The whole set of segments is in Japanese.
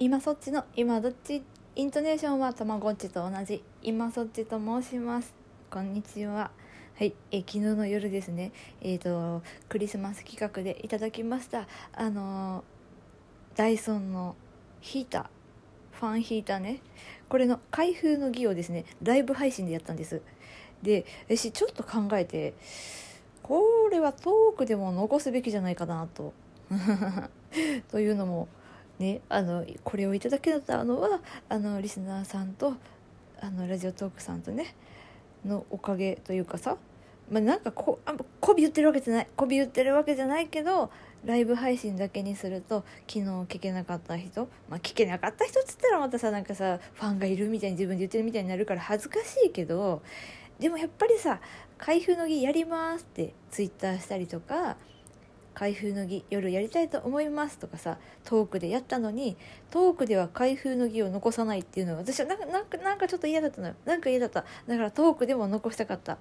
今そっちの今どっちイントネーションはたまごっちと同じ。今そっちと申します。こんにちは。はい。え昨日の夜ですね。えっ、ー、とクリスマス企画でいただきました。あのダイソンのヒーター。ファンヒーターね。これの開封の儀をですねライブ配信でやったんです。で私ちょっと考えてこれはトークでも残すべきじゃないかなと。というのもねあのこれをいただけたのはあのリスナーさんとあのラジオトークさんとねのおかげというかさまあ、なんかこあこび言ってるわけじゃないこび言ってるわけじゃないけどライブ配信だけにすると昨日聞けなかった人まあ聞けなかった人っつったらまたさなんかさファンがいるみたいに自分で言ってるみたいになるから恥ずかしいけどでもやっぱりさ開封の儀やりますってツイッターしたりとか開封の儀夜やりたいと思いますとかさトークでやったのにトークでは開封の儀を残さないっていうのは私はなんかなんかなんかちょっと嫌だったのよ。なんか嫌だった。だからトークでも残したかった。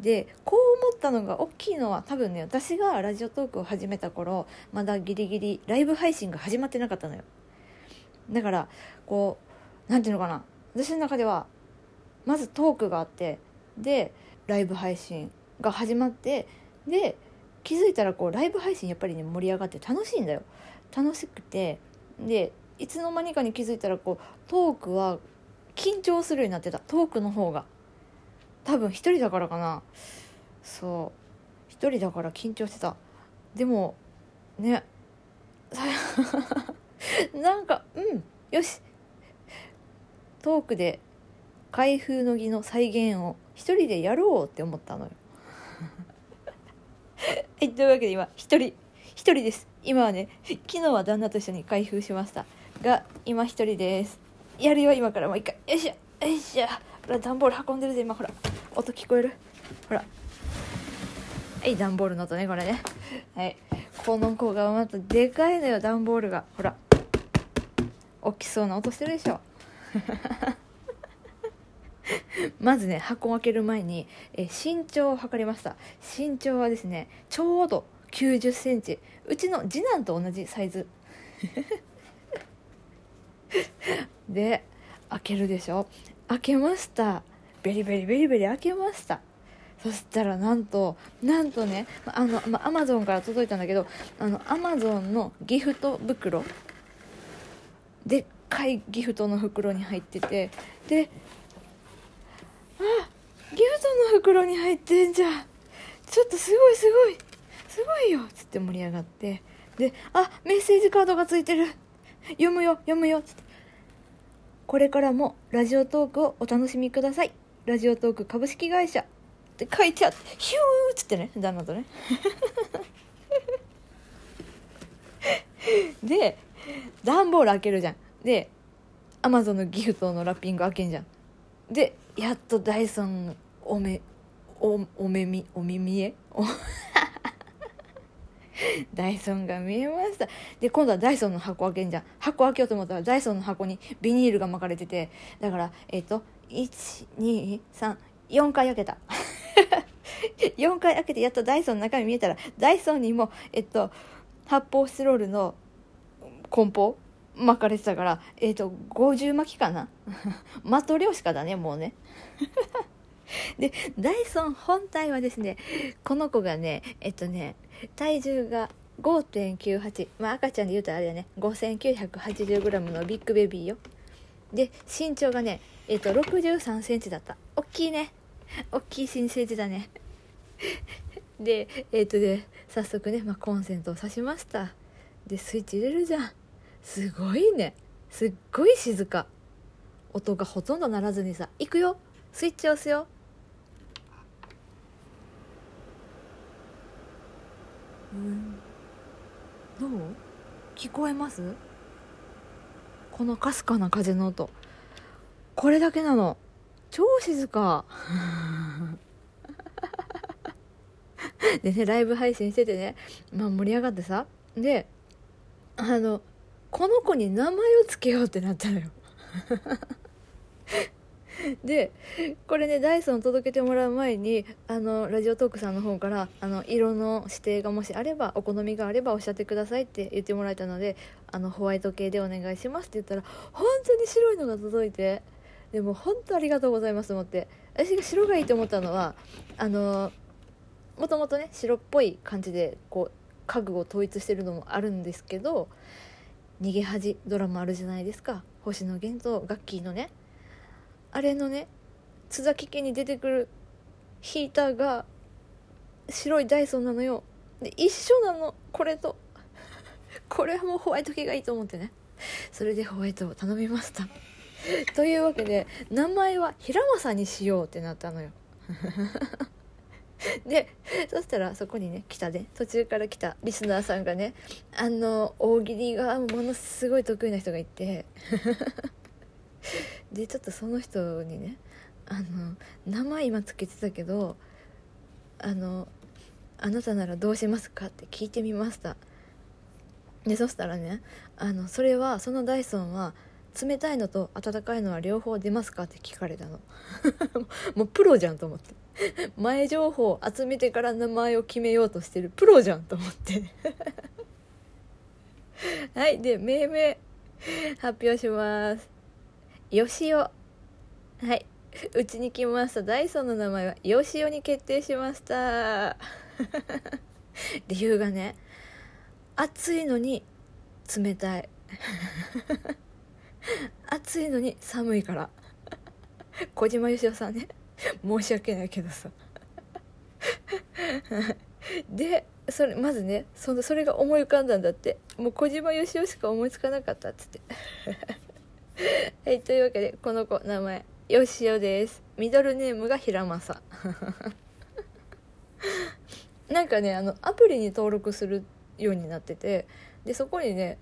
でこう思ったのが大きいのは多分ね私がラジオトークを始めた頃まだギリギリライブ配信が始まってなかったのよ。だからこう何て言うのかな。私の中ではまずトークがあってでライブ配信が始まってで気づいたらこうライブ配信やっぱりね盛り上がって楽しいんだよ。楽しくて。でいつの間にかに気づいたらこうトークは緊張するようになってた。トークの方が。多分一人だからかな。そう。一人だから緊張してた。でもね。なんかうんよし。トークで開封の儀の再現を一人でやろうって思ったのよ。はいというわけで今一人一人です。今はね昨日は旦那と一緒に開封しました。が今一人です。やるよ今からもう一回。よいしょよいしょ。ほら段ボール運んでるぜ今ほら。音聞こえる？ほら。はい段ボールの音ねこれね。はい。この子がまたでかいのよ段ボールが。ほら。大きそうな音してるでしょ。まずね箱を開ける前にえ身長を測りました。身長はですねちょうど9 0センチ。うちの次男と同じサイズ。で開けるでしょ。開けました。ベリベリベリベリ開けました。そしたらなんとなんとねあの、まあ、アマゾンから届いたんだけどあのアマゾンのギフト袋。でっかいギフトの袋に入ってて。で袋に入ってんじゃん。ちょっとすごいすごい。すごいよ。つって盛り上がって。であメッセージカードがついてる。読むよ読むよ。つって。これからもラジオトークをお楽しみください。ラジオトーク株式会社。って書いてあって。ヒューっつってね。旦那とね。で段ボール開けるじゃん。でアマゾンのギフトのラッピング開けんじゃん。でやっとダイソンおめおお目みお耳へ ダイソンが見えました。で今度はダイソンの箱開けんじゃん。箱開けようと思ったらダイソンの箱にビニールが巻かれててだからえっ、ー、と1234回開けた。4回開けてやっとダイソンの中身見えたらダイソンにもえっと発泡スチロールの梱包？巻かれてたからえっ、ー、と50巻きかな？マトリョーシカだねもうね。でダイソン本体はですねこの子がねえっとね体重が5.98まあ赤ちゃんで言うとあれだね 5980g のビッグベビーよ。で身長がねえっと63センチだった。大きいね。大きい新生児だね。でえっとで早速ね、まあ、コンセントを挿しました。でスイッチ入れるじゃん。すごいね。すっごい静か。音がほとんど鳴らずにさ行くよ。スイッチ押すよ。どう？聞こえます？このかすかな風の音。これだけなの。超静か。でねライブ配信しててね、まあ、盛り上がってさ。であのこの子に名前を付けようってなったのよ。でこれねダイソン届けてもらう前にあのラジオトークさんの方からあの色の指定がもしあればお好みがあればおっしゃってくださいって言ってもらえたのであのホワイト系でお願いしますって言ったら本当に白いのが届いてでも本当ありがとうございますと思って私が白がいいと思ったのはあのもともとね白っぽい感じでこう家具を統一してるのもあるんですけど逃げ恥ドラマあるじゃないですか。星野源とガッキーのねあれのね津崎家に出てくるヒーターが白いダイソンなのよ。で一緒なのこれと。これはもうホワイト系がいいと思ってね。それでホワイトを頼みました。というわけで名前は平正にしようってなったのよ。でそしたらそこにね来たね。途中から来たリスナーさんがねあの大喜利がものすごい得意な人がいて。でちょっとその人にねあの名前今つけてたけどあのあなたならどうしますかって聞いてみました。でそしたらねあのそれはそのダイソンは冷たいのと温かいのは両方出ますかって聞かれたの。もうプロじゃんと思って。前情報を集めてから名前を決めようとしてるプロじゃんと思って。はいで命名発表します。よしおはい。うちに来ました。ダイソンの名前はよしおに決定しました。理由がね暑いのに冷たい。暑いのに 寒いから。小島よしおさんね。申し訳ないけどさ。でそれまずねそのそれが思い浮かんだんだって。もう小島よしおしか思いつかなかったっつって。はいというわけでこの子名前よしおです。ミドルネームが平正 なんかねあのアプリに登録するようになっててでそこにね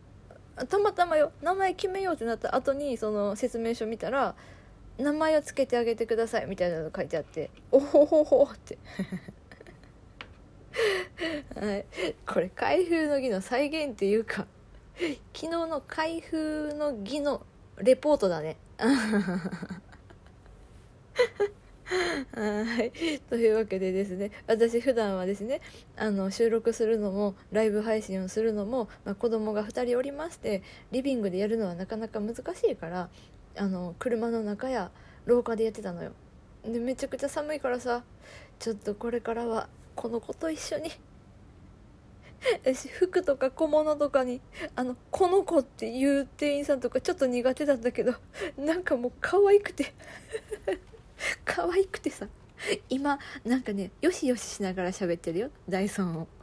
たまたまよ名前決めようってなった後にその説明書見たら名前を付けてあげてくださいみたいなの書いてあっておほほほって。はい。これ開封の儀の再現っていうか昨日の開封の儀のレポートだね。はい。というわけでですね私普段はですねあの収録するのもライブ配信をするのも、まあ、子供が2人おりましてリビングでやるのはなかなか難しいからあの車の中や廊下でやってたのよ。でめちゃくちゃ寒いからさちょっとこれからはこの子と一緒に私服とか小物とかにあのこの子っていう店員さんとかちょっと苦手だったけどなんかもう可愛くて 可愛くてさ今なんかねよしよししながら喋ってるよダイソンを。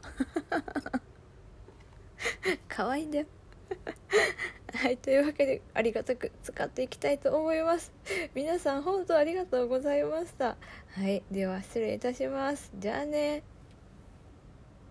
可愛いんだよ。はいというわけでありがたく使っていきたいと思います。皆さん本当ありがとうございました。はいでは失礼いたします。じゃあね。